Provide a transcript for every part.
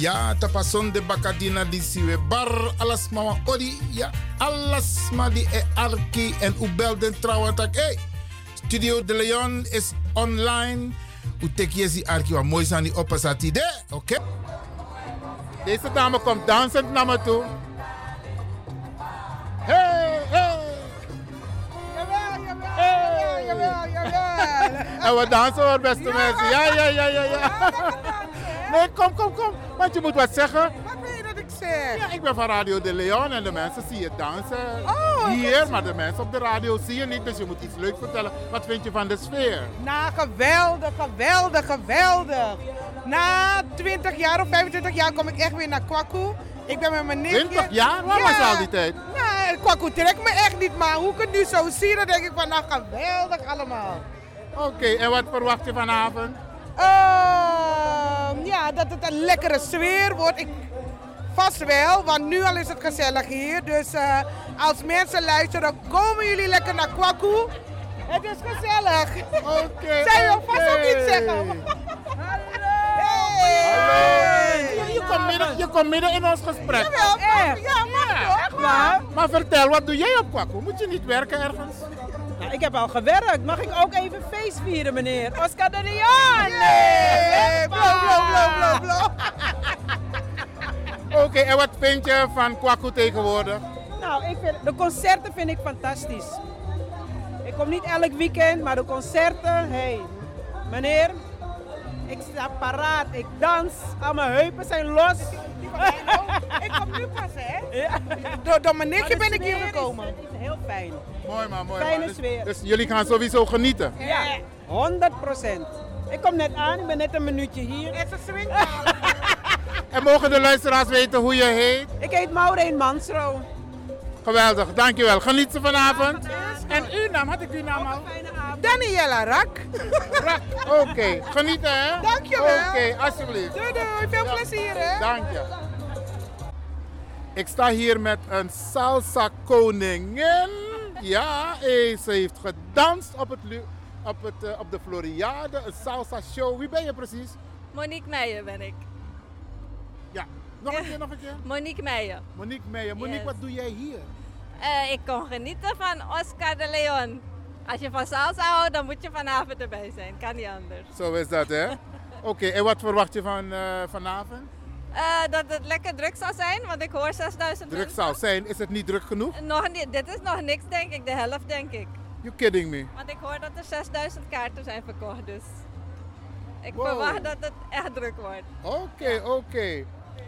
Ja, tapason de bakadina di siwe bar, alas mama odi, ja, alas ma di e arki en u belden trouwen tak, hey, Studio De Leon is online, u tek jesi arki wa mooi zijn die oppasati de, oké? Deze dame komt dansend naar me toe. Hey, hey! Jawel, jawel, jawel. En we dansen hoor, beste mensen. Ja, ja, ja, ja, ja. Nee, kom, kom, kom. Want je moet wat zeggen. Wat wil je dat ik zeg? Ja, ik ben van Radio De Leon en de mensen zien je dansen Oh, hier, maar de mensen op de radio zie je niet. Dus je moet iets leuks vertellen. Wat vind je van de sfeer? Nou, geweldig, geweldig, geweldig. Na 20 jaar of 25 jaar kom ik echt weer naar Kwaku. Ik ben met mijn nichtje. 20 jaar? Waar was je al die tijd? Nou, Kwaku trekt me echt niet, maar hoe ik het nu zo zie, dan denk ik van, nou, geweldig allemaal. Oké, en wat verwacht je vanavond? Ehm, ja, dat het een lekkere sfeer wordt. Ik, vast wel, want nu al is het gezellig hier. Dus eh, als mensen luisteren, komen jullie lekker naar Kwaku. Het is gezellig. Oké. Zij wil vast ook iets zeggen. Hallo. Je, komt midden, in ons gesprek. Jawel, Echt? ja, maar Ja. Maar, Maar vertel, wat doe jij op Kwaku? Moet je niet werken ergens? Nou, ik heb al gewerkt. Mag ik ook even feest vieren, meneer? Oscar de Leon! Blauw. Oké, en wat vind je van Kwaku tegenwoordig? Nou, ik vind, de concerten vind ik fantastisch. Ik kom niet elk weekend, maar de concerten, hey, meneer, ik sta paraat, ik dans, al mijn heupen zijn los. Ik kom nu pas, hè? Ja. Door, door mijn nichtje ben ik hier sfeer is- gekomen. Het is heel fijn. Mooi man, mooi Fijne man. Dus, sfeer. dus jullie gaan sowieso genieten. Ja, 100 procent. Ik kom net aan, ik ben net een minuutje hier. Het is een swing. En mogen de luisteraars weten hoe je heet? Ik heet Maureen Mansro. Geweldig, dankjewel. Geniet ze vanavond. En uw naam, had ik uw naam al? Fijne avond. Daniela Rak. Rak. Oké, genieten hè? Dankjewel. Oké, alsjeblieft. Doei doei, veel Ja. plezier hè. Dank je. Ik sta hier met een salsa koningin. Ja, eh, ze heeft gedanst op, het, lu- op, het, eh, op de Floriade, een salsa show. Wie ben je precies? Monique Meijer ben ik. Ja, nog een keer, nog een keer. Monique Meijer. Monique Meijer. Monique, Yes. wat doe jij hier? Eh, ik kon genieten van Oscar de Leon. Als je van salsa houdt, dan moet je vanavond erbij zijn. Kan niet anders. Zo is dat, hè? Oké, en wat verwacht je van eh, vanavond? Eh, dat het lekker druk zal zijn, want ik hoor 6000 Druk zal zijn. Is het niet druk genoeg? Nog niet, dit is nog niks, denk ik. De helft, denk ik. You kidding me? Want ik hoor dat er 6000 kaarten zijn verkocht, dus... Ik Wow. verwacht dat het echt druk wordt. Oké, oké.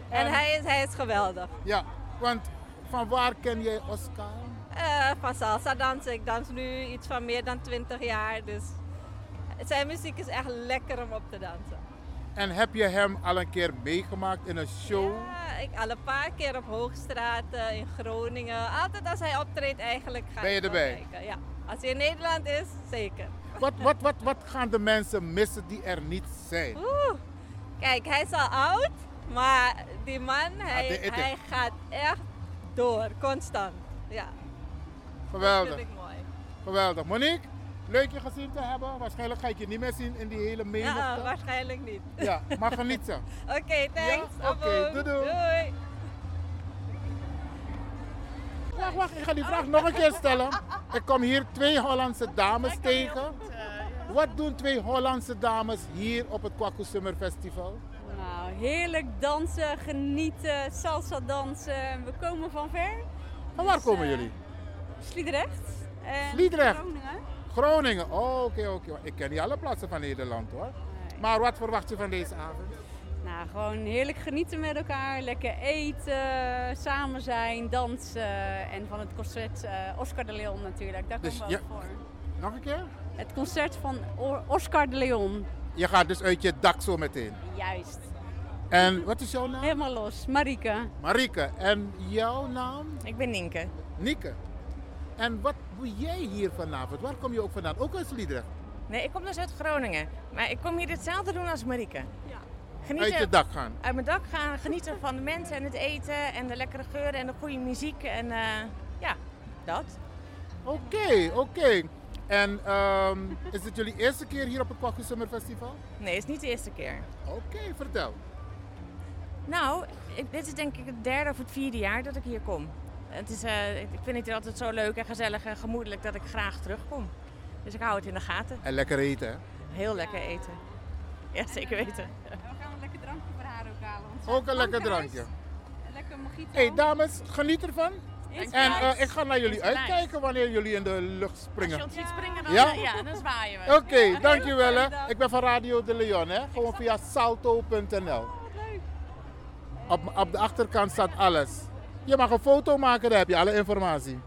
En hij is, hij is geweldig. Ja, want van waar ken jij Oscar? Eh, van salsa dansen. Ik dans nu iets van meer dan 20 jaar, dus... Zijn muziek is echt lekker om op te dansen. En heb je hem al een keer meegemaakt in een show? Ja, ik al een paar keer op Hoogstraat eh, in Groningen. Altijd als hij optreedt eigenlijk ga Ben je erbij? kijken. Ja. Als hij in Nederland is, zeker. Wat, wat, wat, wat gaan de mensen missen die er niet zijn? Oeh. Kijk, hij is al oud, maar die man, hij, dit- dit- hij gaat echt door, constant. Ja, dat Geweldig, vind ik mooi. geweldig. Monique, Leuk je gezien te hebben. Waarschijnlijk ga ik je niet meer zien in die hele menigte. Ja, waarschijnlijk niet. Ja, maar geniet ze. Oké, thanks. Ja? Oké, doei, doei. Doei. Wacht, wacht, ik ga die vraag nog een keer stellen. Ik kom hier twee Hollandse dames tegen. Wat doen twee Hollandse dames hier op het Kwaku Summer Festival? Heerlijk dansen, genieten, salsa dansen. We komen van ver. Van waar Dus, komen eh, jullie? Sliedrecht. En Sliedrecht. Groningen. Groningen. Oh, oké, oké. Ik ken niet alle plaatsen van Nederland hoor. Nee. Maar wat verwacht je van deze avond? Nou, gewoon heerlijk genieten met elkaar. Lekker eten, samen zijn, dansen. En van het concert eh, Oscar de Leon natuurlijk. Daar Dus komen we ook voor. Nog een keer? Het concert van Oscar de Leon. Je gaat dus uit je dak zo meteen. Juist. En wat is jouw naam? Helemaal los. Marike. Marieke. En jouw naam? Ik ben Nienke. Nieke. En wat doe jij hier vanavond? Waar kom je ook vandaan? Ook uit Sliedrecht? Nee, ik kom dus uit Groningen. Maar ik kom hier hetzelfde doen als Marieke. Genieten, Uit je dak gaan? uit mijn dak gaan, genieten van de mensen en het eten en de lekkere geuren en de goede muziek. En eh, ja, dat. Oké, oké. En ehm, is het jullie eerste keer hier op het Kwaku Summer Festival? Nee, het is niet de eerste keer. Oké, vertel. Nou, dit is denk ik het derde of het vierde jaar dat ik hier kom. Het is, eh, ik vind het hier altijd zo leuk en gezellig en gemoedelijk dat ik graag terugkom. Dus ik hou het in de gaten. En lekker eten, hè? Heel lekker eten. Ja, zeker weten. We gaan een lekker drankje voor haar ook halen. Ook een lekker drank drankje. Een lekker mojito. Hé, hey, dames, geniet ervan. Is En eh, ik ga naar jullie Is nice. uitkijken wanneer jullie in de lucht Als springen. je ons ziet springen, dan, Ja? ja, dan zwaaien we. Oké, dankjewel. Hè. Ik ben van Radio de Leon, hè. Gewoon via salto.nl. Op, op de achterkant staat alles. Je mag een foto maken, daar heb je alle informatie.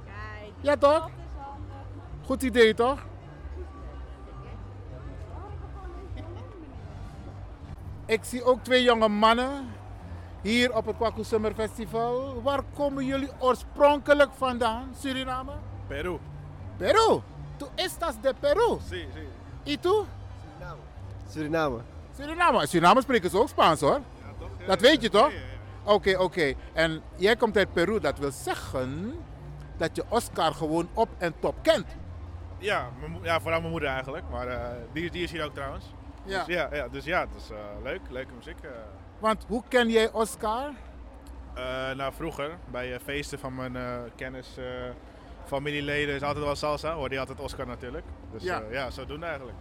Ja, toch? Goed idee, toch? Ik zie ook twee jonge mannen hier op het Kwaku Summer Festival. Waar komen jullie oorspronkelijk vandaan? Suriname? Peru. Peru. Tu estás de Peru. Sí, sí. Y tú? Suriname. Suriname. Suriname spreken ze ook Spaans hoor. Dat weet je toch? Oké, oké. En jij komt uit Peru. Dat wil zeggen dat je Oscar gewoon op en top kent. Ja, ja, vooral mijn moeder eigenlijk. Maar eh, die, die is hier ook trouwens. Ja. Dus ja, ja, dus ja het is eh, leuk. Leuke muziek. eh. Want hoe ken jij Oscar? Nou, vroeger bij feesten van mijn kennis, familieleden is altijd wel salsa. Hoorde je altijd Oscar natuurlijk. Dus Ja. ja, ja zo doen eigenlijk.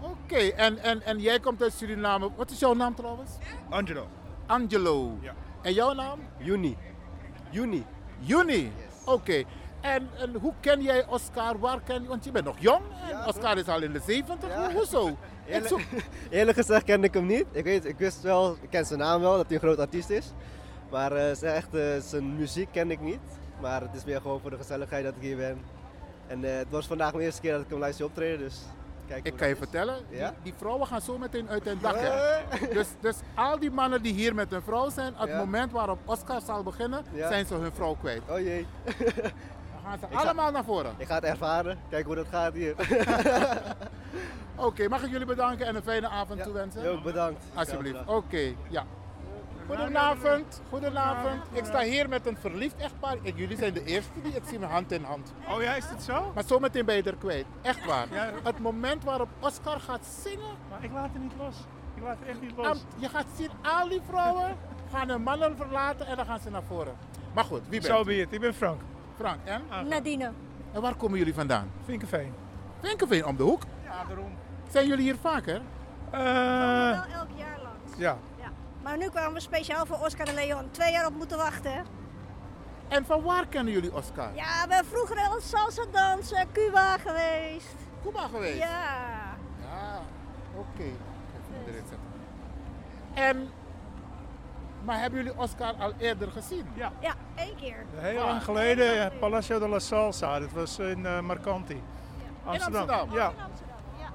Oké, en, en, en jij komt uit Suriname. Wat is jouw naam trouwens? Angelo. Angelo. Ja. En jouw naam? Juni. Juni. Juni. Oké. En, en hoe ken jij Oscar? Waar ken je? Want je bent nog jong. En Ja, Oscar is al in de 70. Ja. Hoe- Hoezo? Eerlijk, zo- eerlijk gezegd kende ik hem niet. Ik, weet, ik wist wel, ik ken zijn naam wel, dat hij een groot artiest is. Maar eh, zijn, echt, zijn muziek ken ik niet. Maar het is meer gewoon voor de gezelligheid dat ik hier ben. En eh, het was vandaag mijn eerste keer dat ik hem live zie optreden, dus Ik kan je is. vertellen, Ja? die, die vrouwen gaan zo meteen uit hun dak. Dus, dus al die mannen die hier met hun vrouw zijn, op het moment waarop Oscar zal beginnen, zijn ze hun vrouw kwijt. Oh jee, Dan gaan ze Ik ga- allemaal naar voren. ik ga het ervaren. Kijk hoe dat gaat hier. Oké, mag ik jullie bedanken en een fijne avond toewensen? Jo, bedankt. Alsjeblieft. Oké, ja. Goedenavond, goedenavond. Ik sta hier met een verliefd echtpaar. Ik, jullie zijn de eerste die ik zie met hand in hand. Oh ja, is het zo? Maar zometeen ben je er kwijt. Echt waar. Ja. Het moment waarop Oscar gaat zingen, Maar ik laat het niet los. Ik laat het echt niet en je gaat zien, al die vrouwen gaan hun mannen verlaten en dan gaan ze naar voren. Maar goed, wie bent Zo u? be it. Ik ben Frank. Frank, en? Nadine. En waar komen jullie vandaan? Vinkenveen. Vinkenveen om de hoek. Ja, daarom. Zijn jullie hier vaker? Wel elk jaar langs. ja. Maar nu kwamen we speciaal voor Oscar de Leon. Twee jaar op moeten wachten. En van waar kennen jullie Oscar? Ja, we zijn vroeger al salsa dansen, Cuba geweest. Cuba geweest? Ja. Ja, oké. Zetten. En, maar hebben jullie Oscar al eerder gezien? Ja. Ja, één keer. Heel Waar? lang geleden, eh, Palacio de la Salsa. Dat was in eh, Marcanti. Amsterdam. Amsterdam? Ja. In Amsterdam. Ja,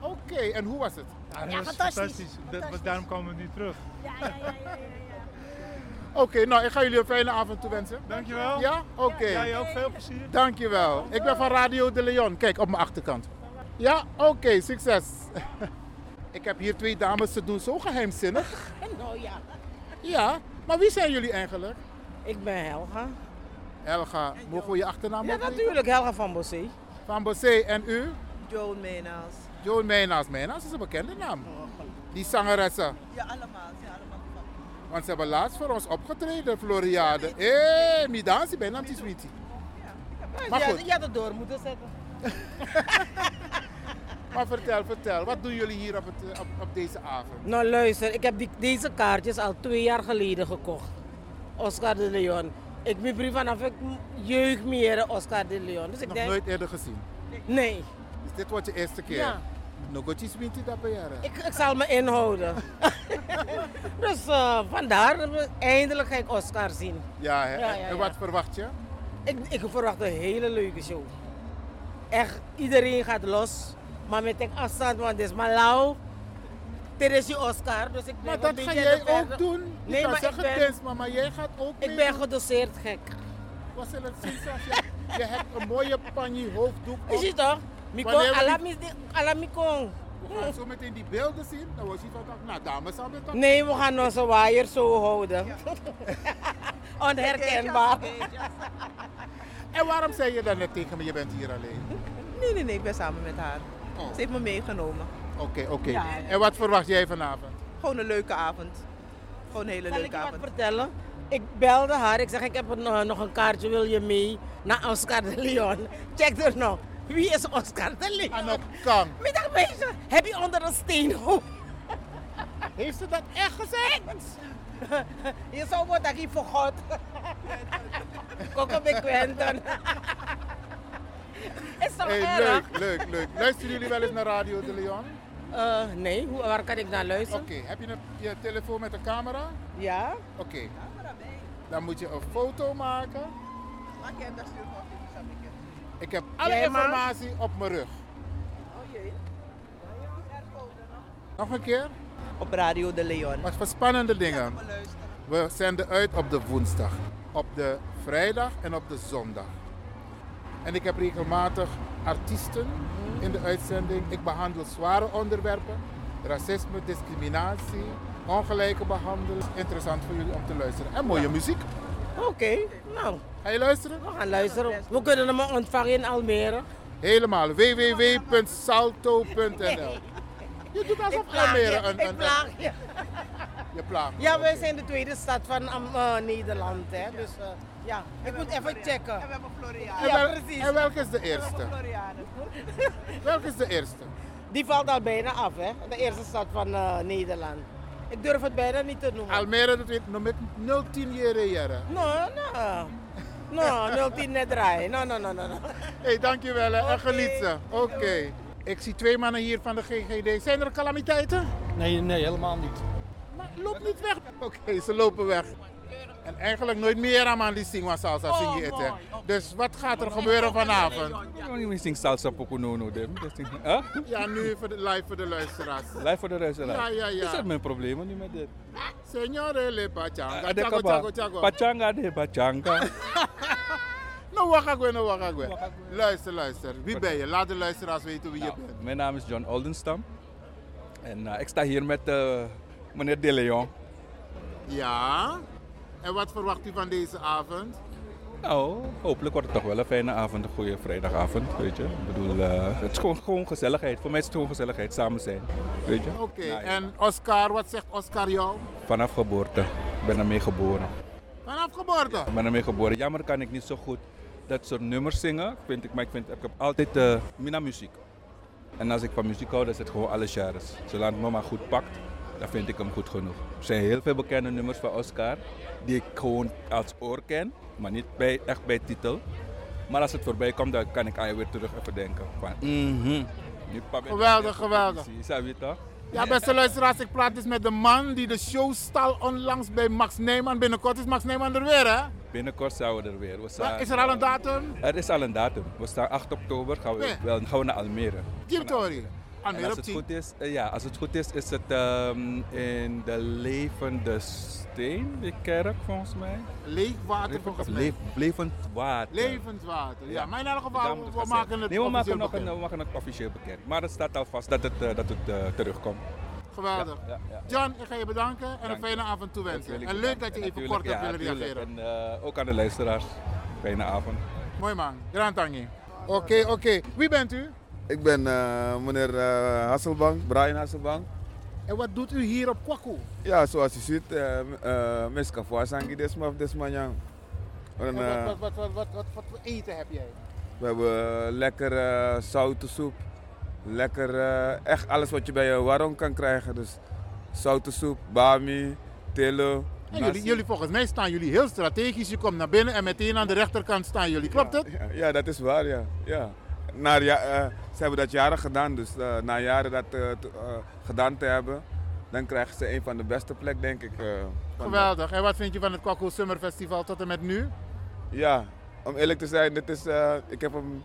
Oké, en hoe was het? Ja, Ja, fantastisch. Dat- Fantastisch. daarom komen we nu terug. ja, ja, ja, ja, ja, ja. Oké, nou ik ga jullie een fijne avond toewensen. Dankjewel. Ja? Oké. Jij ook veel plezier. Dankjewel. Ik ben van Radio de Leon. Kijk, op mijn achterkant. Ja? Oké, succes. ik heb hier twee dames, ze doen zo geheimzinnig. Nou ja, Ja, maar wie zijn jullie eigenlijk? ik ben Helga. Helga, mogen we je achternaam Ja, natuurlijk Helga van Bossé. Van Bossé en u? Joan Menaas. Joan Meijnaas. Meijnaas is een bekende naam. Die zangeressen. Ja, allemaal. Ja, allemaal. Want ze hebben laatst voor ons opgetreden, Floriade. Hé, hey, mi dansie bij naam Sweetie. Maar ja, goed. Je had het door moeten zetten. Maar vertel, vertel. Wat doen jullie hier op, het, eh, op, op deze avond? Nou luister, ik heb die, deze kaartjes al twee jaar geleden gekocht. Oscar de Leon. Ik ben brief vanaf ik jeugd meer Oscar de Leon. Dus ik Nog denk, nooit eerder gezien. nee, Is dit wat je eerste keer? Ja. Nog wat je Sweetie dat jaren. ik, ik zal me inhouden. dus eh, vandaar, eindelijk ga ik Oscar zien. Ja, hè? Ja, ja, En ja. wat verwacht je? Ik, ik verwacht een hele leuke show. Echt, iedereen gaat los. Maar met een afstand, want dit is maar lauw. Dit is je Oscar, dus ik Maar dat ga jij ook doen. Je Nee, maar ik zeggen ben, dance, maar jij gaat ook ik ben gedoseerd gek. Wat zal het zien zoals je, je hebt een mooie panje hoofddoek op. Is het toch? Miko, Wanneer we gaan zo meteen die beelden zien. Dan was je van, nou dames, hebben toch? Nee, we gaan onze waaier zo houden. Onherkenbaar. En waarom zei je dan net tegen me, je bent hier alleen? Nee, nee, nee, ik ben samen met haar. Oh. Ze heeft me meegenomen. Oké, oké. Ja. En wat verwacht jij vanavond? Gewoon een leuke avond. Gewoon een hele Zal ik leuke je wat avond. vertellen? Ik belde haar, ik zeg ik heb een, nog een kaartje, wil je mee naar Oscar de Leon? Check er nog. Wie is Oscar de Leon? Aan. Middag meisje, heb je onder een steen Heeft ze dat echt gezegd? Je zou worden hier voor God. Koko bij Quentin. Is toch Hey, erg? leuk, leuk, leuk. Luisteren jullie wel eens naar Radio de Leon? Eh, nee, hoe, waar kan ik naar luisteren? Oké, heb je een, je telefoon met een camera? Ja. Oké. Dan moet je een foto maken. Ik heb alle Jij informatie op mijn rug. Nog een keer? Op Radio de Leon. Wat voor spannende dingen. We zenden uit op de woensdag, op de vrijdag en op de zondag. En ik heb regelmatig artiesten in de uitzending. Ik behandel zware onderwerpen. Racisme, discriminatie, ongelijke behandeling. Interessant voor jullie om te luisteren. En mooie muziek. Oké, nou. Ga je luisteren? We gaan luisteren. We kunnen hem ontvangen in Almere. Helemaal. www.salto.nl Je doet alsof Almere je, een... ik een, plaag je. Je plaagt. Ja, wij zijn de tweede stad van eh, Nederland. Hè. Dus eh, ja, ik moet even checken. En we hebben Florian. En, Ja, wel- precies. en welke is de eerste? Welke is de eerste? Die valt al bijna af, hè? De eerste stad van eh, Nederland. Ik durf het bijna niet te noemen. Almere, dat weet ik nog met 010 jaren jaren. No, no. No, 010 net draaien. No, no, no, no. no. hey, dankjewel hè. en geniet ze. Oké. Ik zie twee mannen hier van de GGD. Zijn er calamiteiten? Nee, nee, helemaal niet. Maar loop niet weg. Oké, ze lopen weg. En eigenlijk nooit meer aan die zingen salsa Oh, het. hè. Dus wat gaat er gebeuren vanavond? Ik sing salsa poco no no dem. Dat ding- Huh? Ja, nu voor de, live voor de luisteraars. Live voor de luisteraar. Ja, ja, ja. Is dat mijn probleem nu met dit? Signore le pachanga. Ah, de Chago, chago, chago. Pachanga de pachanga. No wakagwe, no wakagwe. Luister, luister. Wie ben je? Laat de luisteraars weten wie je Nou, bent. mijn naam is John Oldenstam. En eh, ik sta hier met eh, meneer De Leon. Ja. En wat verwacht u van deze avond? Nou, hopelijk wordt het toch wel een fijne avond, een goede vrijdagavond, weet je. Ik bedoel, eh, het is gewoon, gewoon gezelligheid. Voor mij is het gewoon gezelligheid, samen zijn, weet je. Oké, Nou, ja. en Oscar, wat zegt Oscar jou? Vanaf geboorte. Ik ben ermee geboren. Vanaf geboorte? Ik ben ermee geboren. Jammer kan ik niet zo goed dat soort nummers zingen, vind ik, maar ik, vind, ik heb altijd uh, mina muziek. En als ik van muziek hou, dan is het gewoon alle genres. Zolang het me maar goed pakt, dan vind ik hem goed genoeg. Er zijn heel veel bekende nummers van Oscar, die ik gewoon als oor ken, maar niet bij, echt bij titel. Maar als het voorbij komt, dan kan ik aan je weer terug even denken. Van. Nu pak ik- Geweldig, geweldig. Precies, Snap je toch? Ja, beste luisteraars, ik praat dus met de man die de show stal onlangs bij Max Nijman. Binnenkort is Max Nijman er weer, hè? Binnenkort zijn we er weer. We staan, Is er al een datum? Er is al een datum. We staan 8 oktober, gaan we, Nee. wel, gaan we naar Almere. Tori. En als het 10. goed is, eh, ja, als het goed is, is het ehm, in de Levende Steen, die kerk volgens mij. Leefwater volgens mij. Leef- levend water. Levend water. Ja, maar in elk geval, we, maken het Nee, we maken, officieel nog een, we maken het officieel bekend. Maar het staat al vast dat het, eh, dat het eh, terugkomt. Geweldig. Ja, ja, ja. John, ik ga je bedanken en een fijne avond toewensen. En leuk dat je En even kort hebt ja, willen reageren. En ook aan de luisteraars. Fijne avond. Mooi man, Grand Tangi. Oké, oké. Wie bent u? Ik ben eh, meneer eh, Hasselbank, Brian Hasselbank. En wat doet u hier op Kwaku? Ja, zoals u ziet, uh, uh, Miska Voasangi desma of desmanjang. En wat, wat, wat, wat, wat, wat, wat voor eten heb jij? We hebben lekker uh, zoute soep. Lekker, uh, echt alles wat je bij je warong kan krijgen. Dus zoute soep, bami, telo. Jullie, jullie, volgens mij staan jullie heel strategisch. Je komt naar binnen en meteen aan de rechterkant staan jullie. Klopt ja, het? Ja, ja, dat is waar, ja. ja. Na, ja uh, ze hebben dat jaren gedaan, dus uh, na jaren dat uh, gedaan te hebben, dan krijgen ze een van de beste plek, denk ik. Geweldig. En wat vind je van het Kwaku Summer Festival tot en met nu? Ja, om eerlijk te zijn, dit is, ik, heb hem,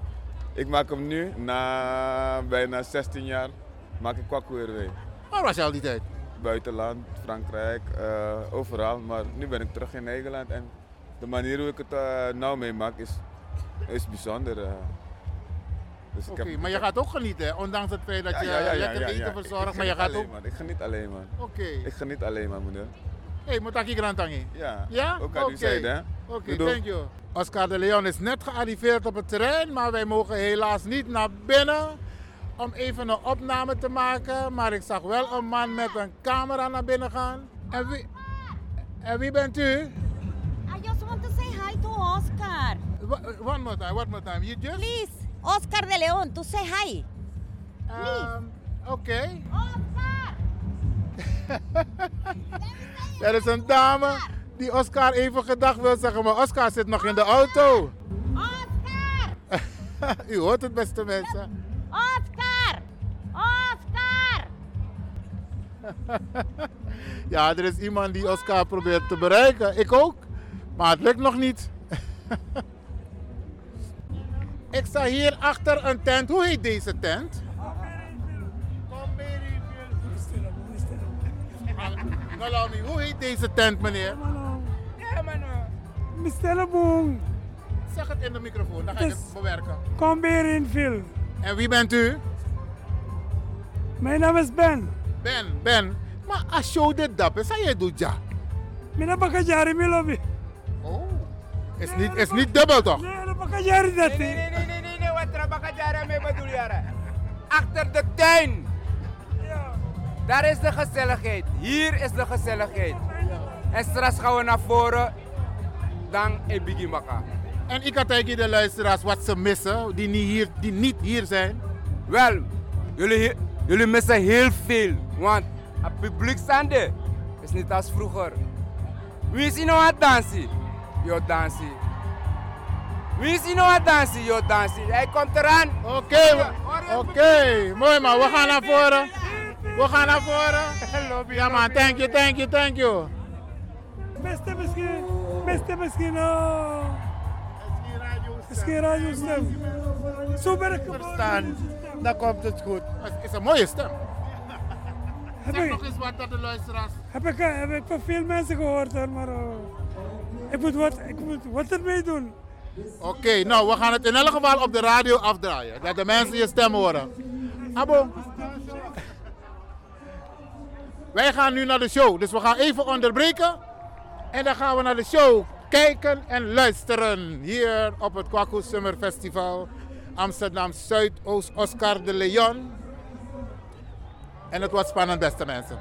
ik maak hem nu, na bijna 16 jaar, maak ik Kwaku weer mee. Waar was je al die tijd? Buitenland, Frankrijk, overal. Maar nu ben ik terug in Nederland en de manier hoe ik het nou meemaak is, is bijzonder. Dus Oké, okay, maar je gaat ook genieten, ondanks het feit dat ja, je ja, ja, lekker eten verzorgt, maar je gaat alleen, ook... Man. Ik geniet alleen man. Oké. Okay. Ik geniet alleen man meneer. Hé, hey, Motaki Grantangi. Ja, ja? aan okay. Oké, okay, thank you. Oscar de Leon is net gearriveerd op het terrein, maar wij mogen helaas niet naar binnen om even een opname te maken. Maar ik zag wel een man met een camera naar binnen gaan. En wie, en wie bent u? I just want to say hi to Oscar. One more time, one more time. You just... Please. Oscar de Leon, to say hi. Um, Oké. Okay. Oscar! er is een dame die Oscar even gedag wil zeggen, maar Oscar zit nog in de auto. Oscar! U hoort het, beste mensen. Oscar! Oscar! ja, er is iemand die Oscar probeert te bereiken. Ik ook, maar het lukt nog niet. Ik sta hier achter een tent. Hoe heet deze tent? Nalami, hoe heet deze tent, meneer? Mr. Boom. Zeg het in de microfoon, dan ga ik het bewerken. Kom weer in. En wie bent u? Mijn naam is Ben. Ben, Ben. Maar als je dit dap is, jij doet ja. Mina bakajari mi lobby. Oh. Is niet, is niet dubbel toch? Nee, Nee, nee, nee, nee, nee, wat er bakajari mee bedoel je? Achter de tuin. Daar is de gezelligheid. Hier is de gezelligheid. En straks gaan we naar voren. Dan Ebigi Maka. En ik had tegen de luisteraars wat ze missen, die niet hier, die niet hier zijn. Wel, jullie, jullie missen heel veel. Want het publiek er. is niet als vroeger. Wie is nou aan dansen? Jo dansen. Wie is nou aan dansen? Jo dansen. Hij komt eraan. Oké, okay, oké. Okay. Mooi man, we gaan naar voren. We gaan naar voren. Ja man, thank you, thank you, thank you. Beste misschien, beste misschien. Oh. Misschien radio stem. Zo ben ik verstaan. Dan komt het goed. Het is een mooie stem. Heb zeg ik, nog eens wat tot de luisteraars. Heb ik, heb ik van veel mensen gehoord hoor, maar uh, ik, moet wat, ik moet wat ermee doen. Oké, nou we gaan het in elk geval op de radio afdraaien. Dat de mensen je stem horen. Abo. Wij gaan nu naar de show, dus we gaan even onderbreken. En dan gaan we naar de show kijken en luisteren. Hier op het Kwaku Summer Festival. Amsterdam Zuidoost Oscar de Leon. En het wordt spannend, beste mensen.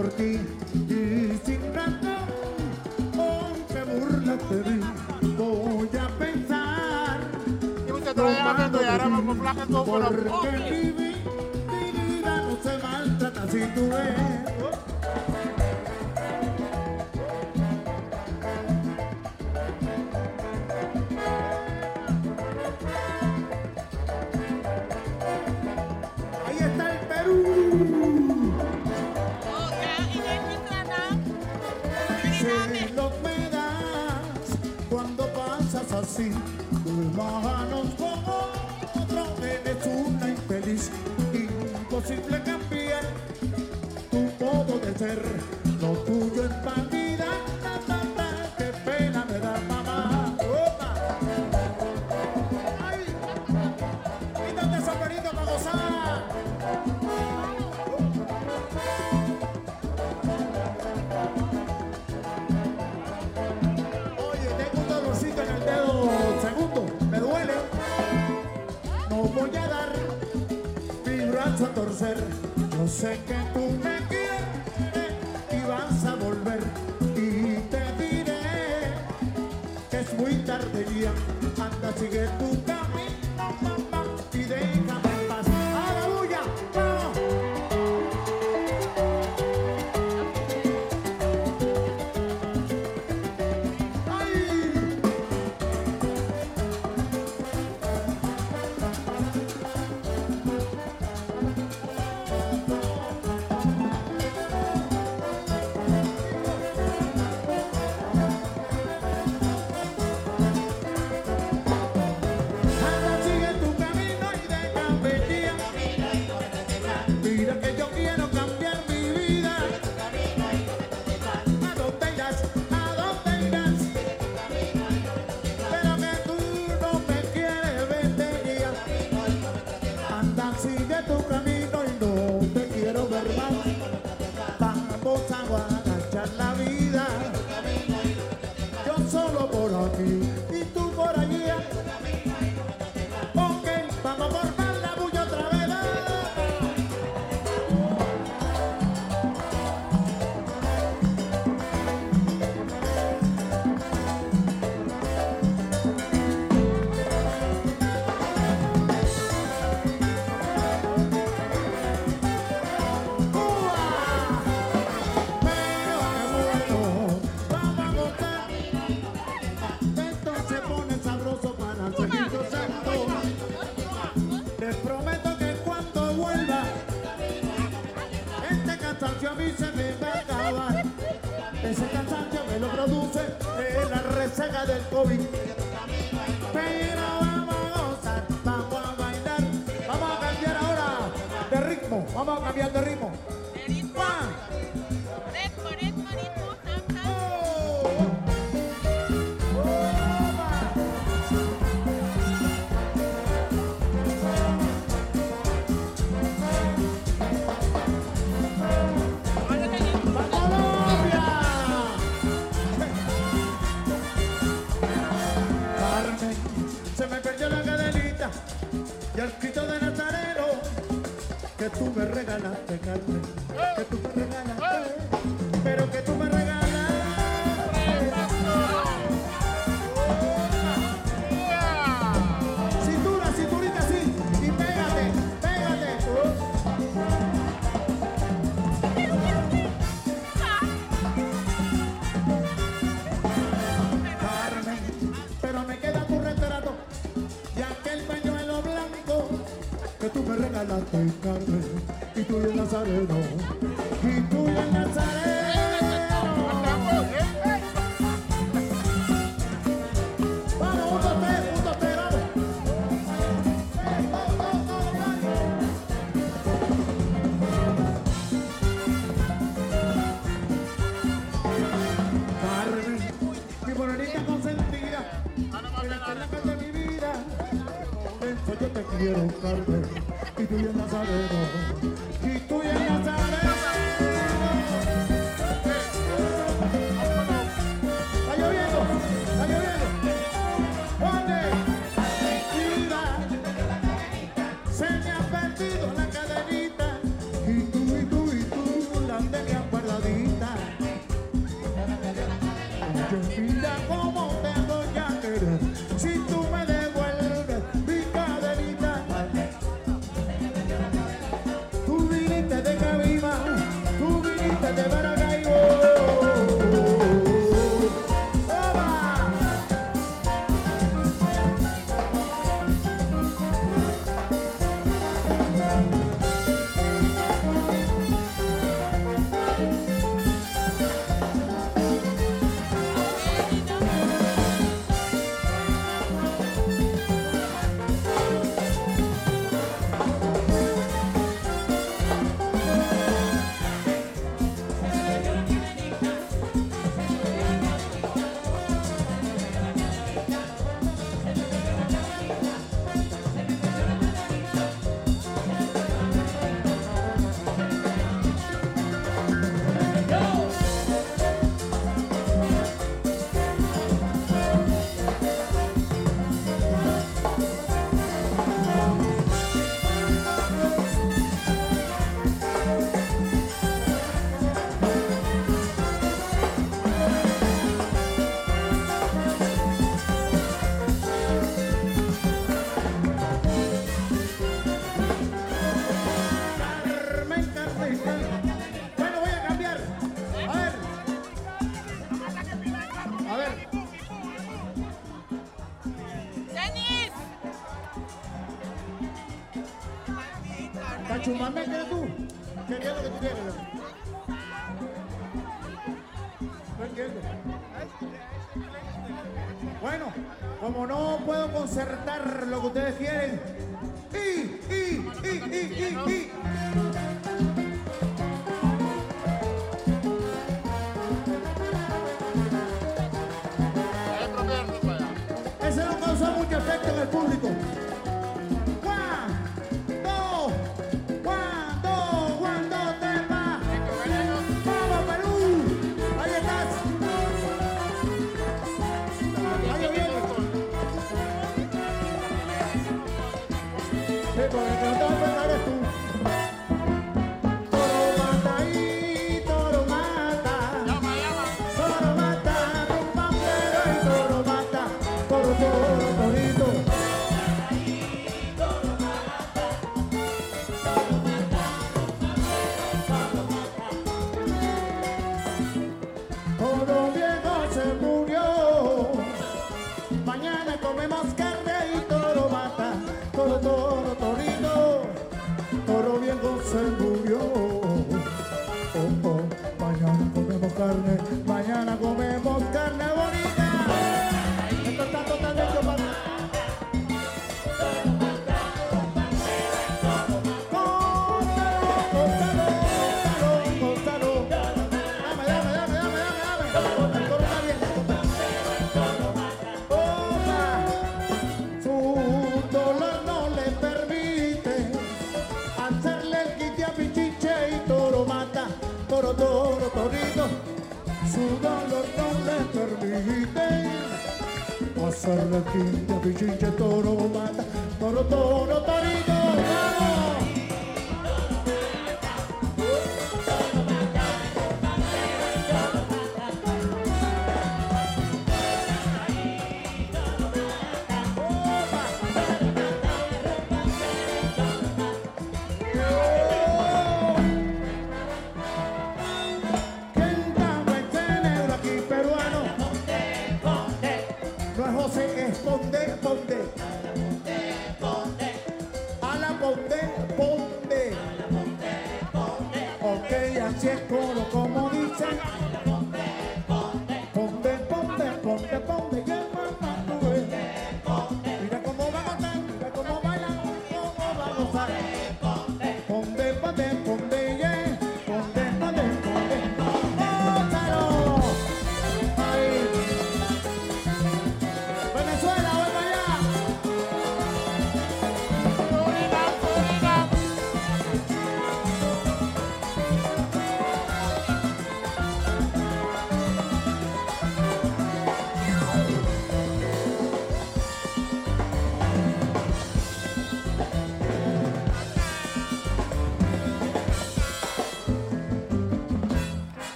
por ti y sin razón, aunque burlaste de mí, voy a pensar. Porque mi vida no se maltrata si tú ves. sé tú me regalaste, Carmen, que tú not know. de verano.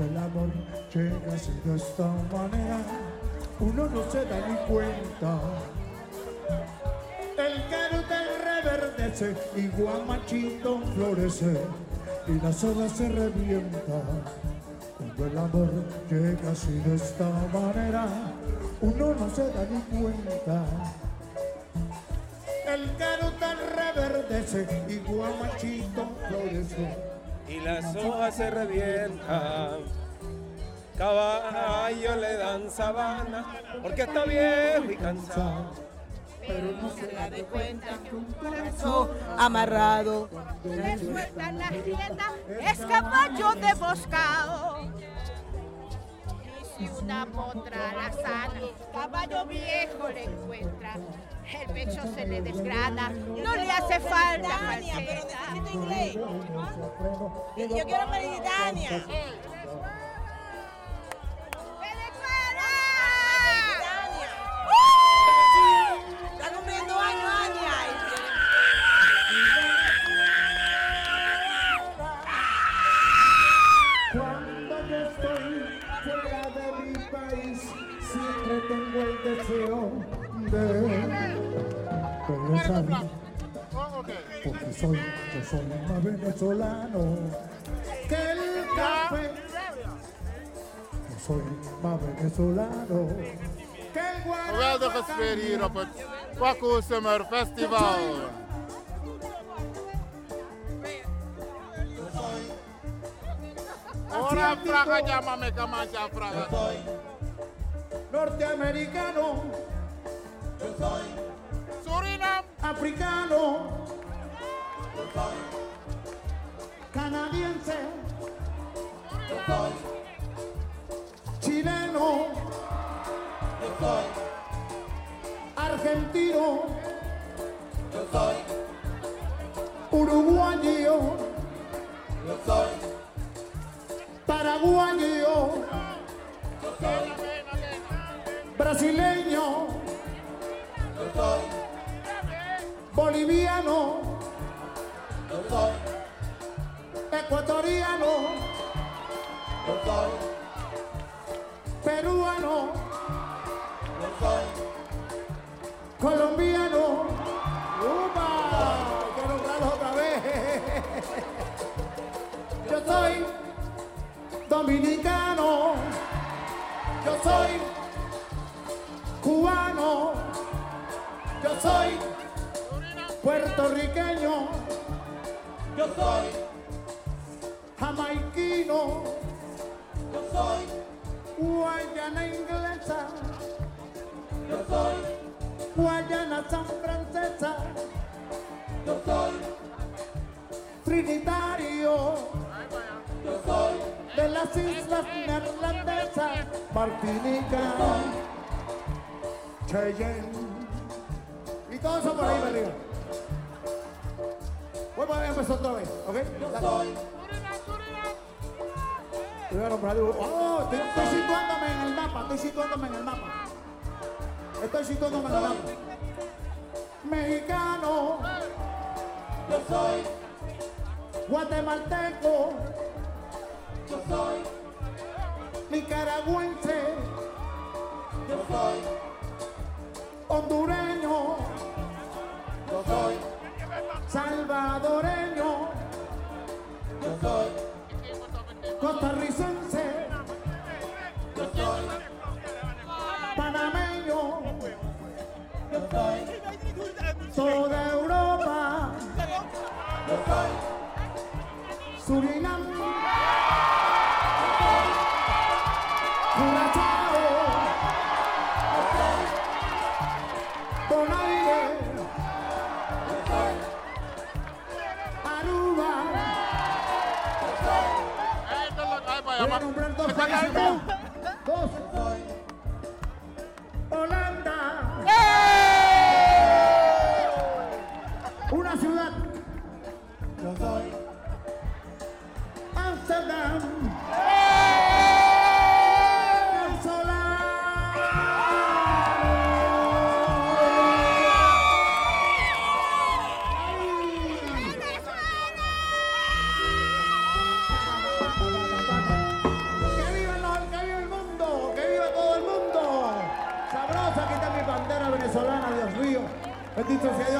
El amor llega así de esta manera, uno no se da ni cuenta. El caro te reverdece y guamachito florece y la soga se revienta. Cuando el amor llega así de esta manera uno no se da ni cuenta. El tan reverdece y guamachito florece. Y la soga se revienta. Caballo le dan sabana porque está viejo y cansado pero no se da de cuenta que un corazón amarrado. Les sueltan la rienda, es caballo de boscao. Y si una potra la sana, caballo viejo le encuentra. El pecho se le desgrana, no le hace falta. Pero necesito inglés. Yo quiero Meridania. Regresar. Porque soy, yo soy más venezolano que el café. Yo soy más venezolano que el Geweldige sfeer hier op het Kwaku Summer Festival. Ora fraga llama me camacha fraga. norteamericano. africano, canadiense, chileno, argentino, uruguayo, paraguayo. yo soy. Soy peruano. Yo soy colombiano. ¡Upa! Hay que nombrarlo otra vez. Yo soy dominicano. Yo soy cubano. Yo soy puertorriqueño. Yo soy jamaiquino. Yo soy guayana inglesa. Yo soy guayana san francesa. Yo soy trinitario. Yo soy de las islas neerlandesas. Martinica. Cheyenne. Y todo eso por ahí arriba. Bueno, a empezar otra vez, ¿ok? Yo soy. Oh, estoy situándome en el mapa, estoy situándome en el mapa. Estoy situándome en el mapa. Mexicano. Yo soy. Guatemalteco. Yo soy. Nicaragüense. Yo soy. Hondureño. Yo soy. Salvadoreño. Yo soy. Costarricense. Yo soy. Panameño. Yo soy. Toda Europa. Yo soy. Surinam. dito, Senhor.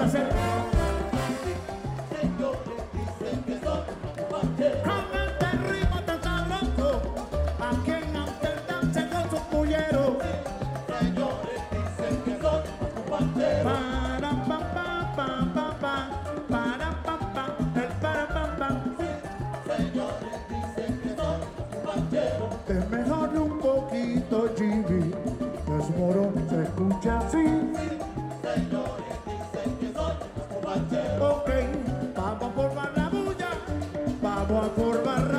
placer. Jimmy, desmorón se escucha así. Señores. vamos a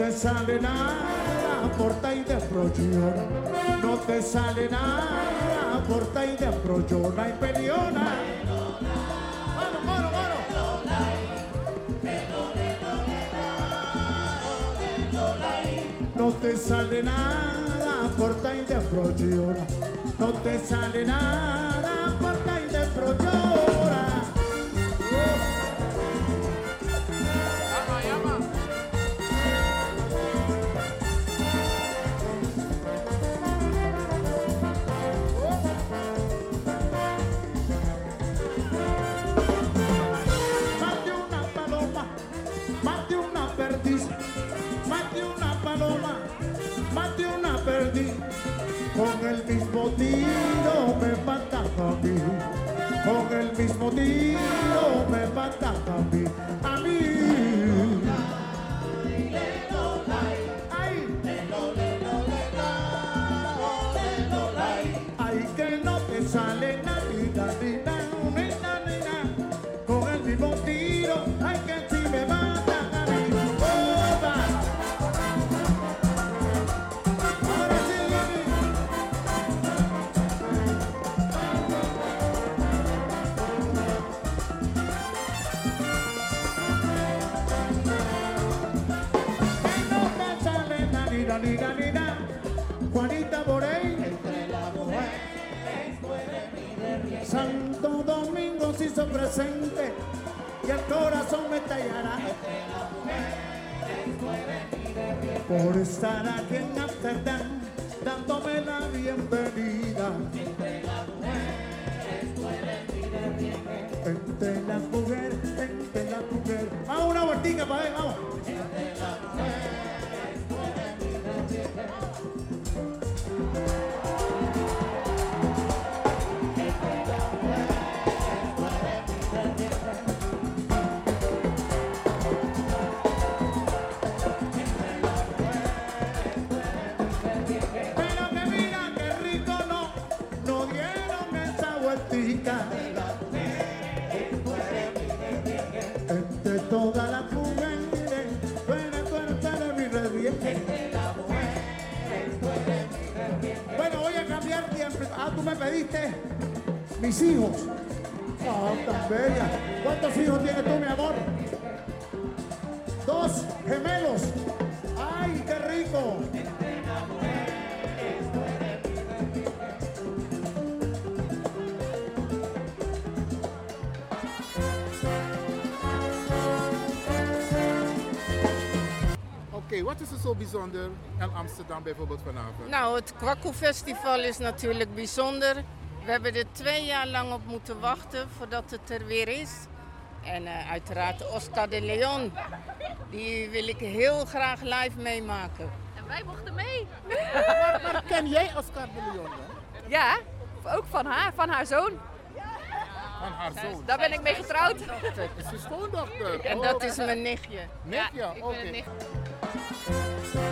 No te sale nada, porta y de prollona. No te sale nada, porta y de prollona y peliona. No te sale nada, porta y de prollona. No te sale nada, porta y de prollona. con el mismo tiro me matan a mí, con el mismo tiro me matan a mí, a mí. Ay, que no te sale nada, ni Can zo bijzonder in Amsterdam bijvoorbeeld vanavond? Nou, het Kwaku Festival is natuurlijk bijzonder. We hebben er twee jaar lang op moeten wachten voordat het er weer is. En eh, uiteraard Oscar de Leon. Die wil ik heel graag live meemaken. En wij mochten mee. maar, maar ken jij Oscar de Leon? Ja, ook van haar, van haar zoon. Van haar zoon? Daar ben ik mee getrouwd. Kijk, is je schoondochter? En Oh, dat is mijn nichtje. Nichtje, Ja, oké. Pues,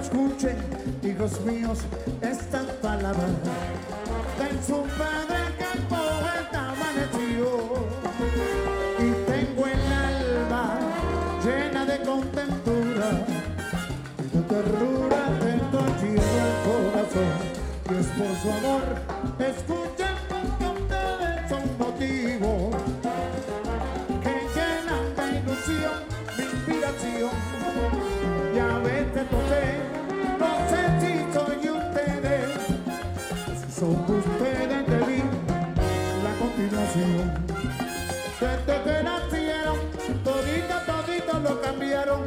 escuchen, hijos míos, estas palabras. Den su padre por su amor, escuchen porque ustedes son motivo que llenan de ilusión mi inspiración. Y a veces no sé, no sé si soy ustedes, si son ustedes de mí la continuación. Desde que nacieron, todito, todito lo cambiaron,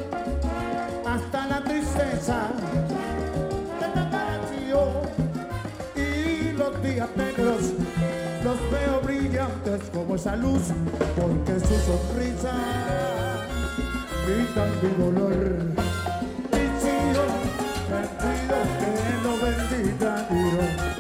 hasta la tristeza los días negros los veo brillantes como esa luz, porque su sonrisa quitan mi dolor. Mis hijos, les pido que lo bendiga Dios.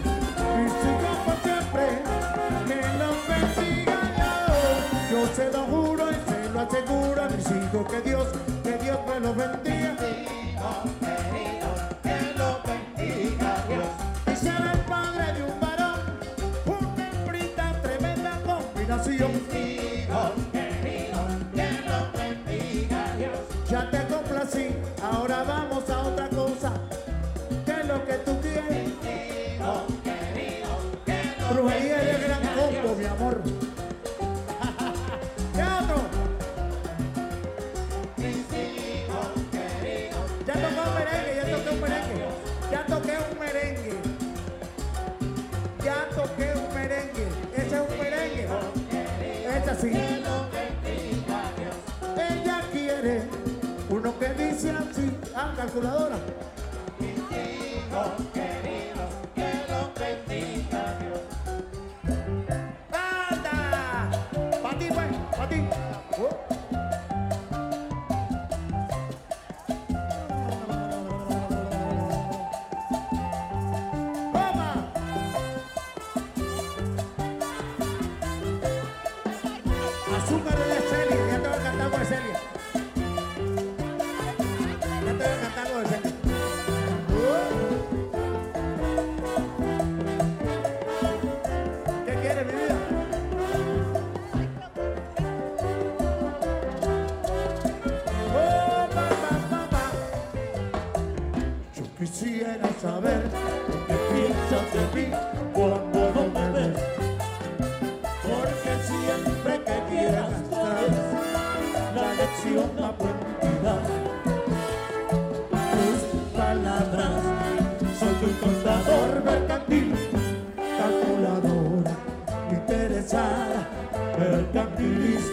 Calculadora.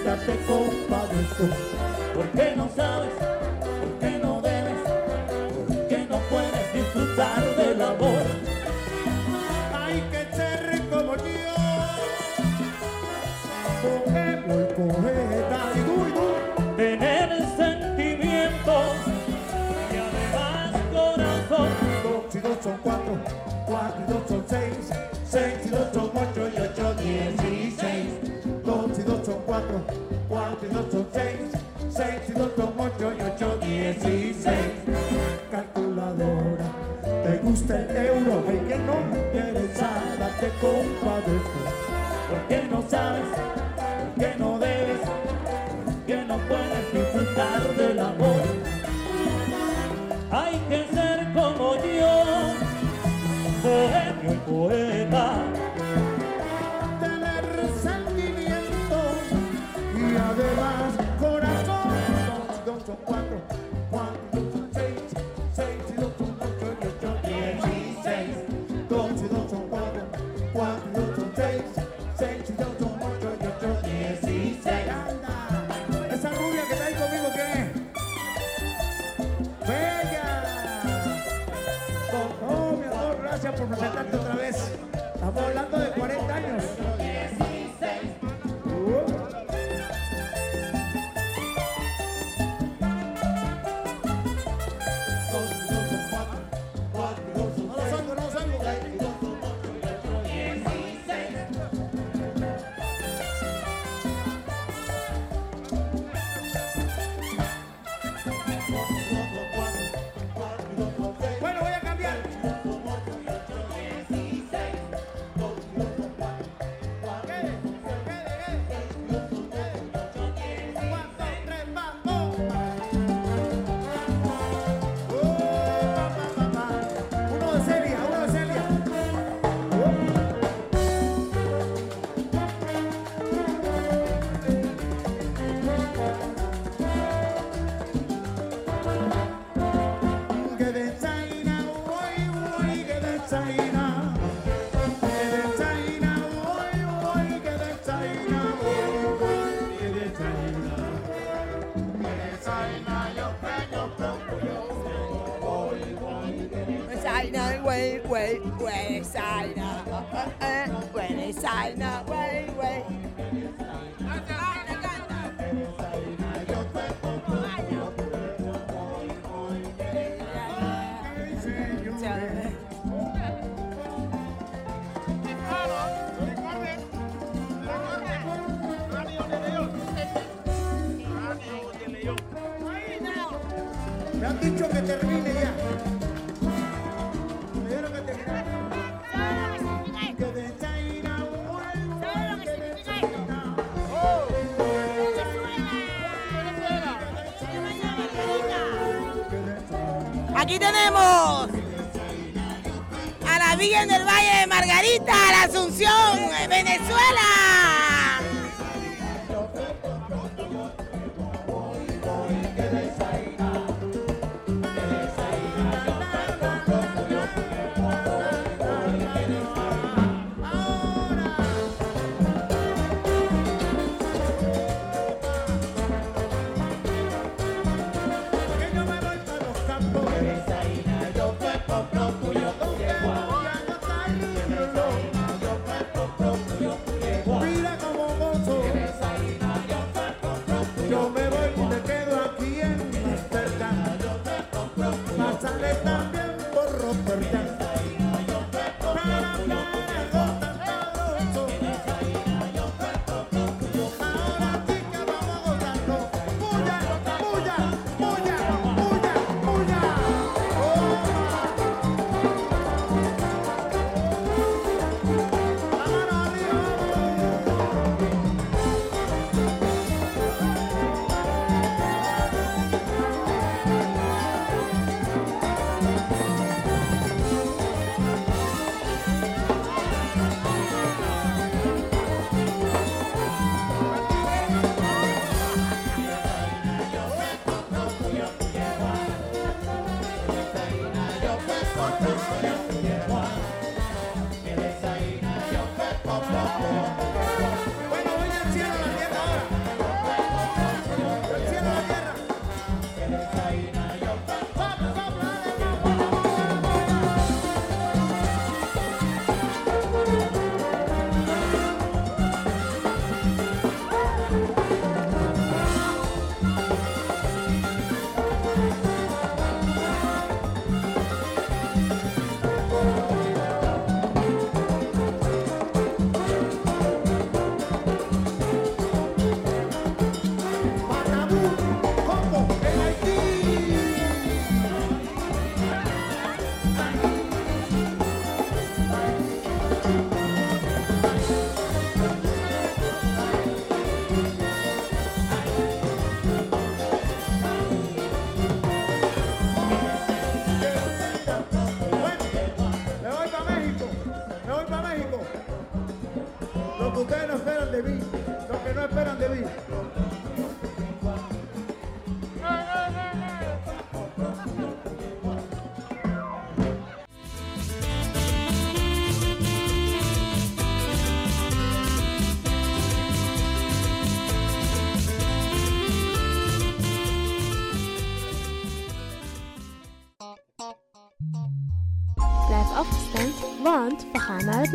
Mercantilista te compadezco. Me han dicho que termine ya. Aquí tenemos a la Virgen del Valle de Margarita, a la Asunción, Venezuela.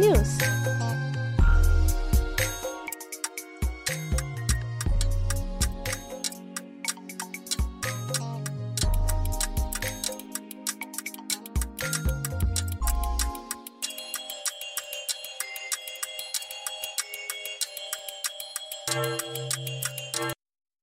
News.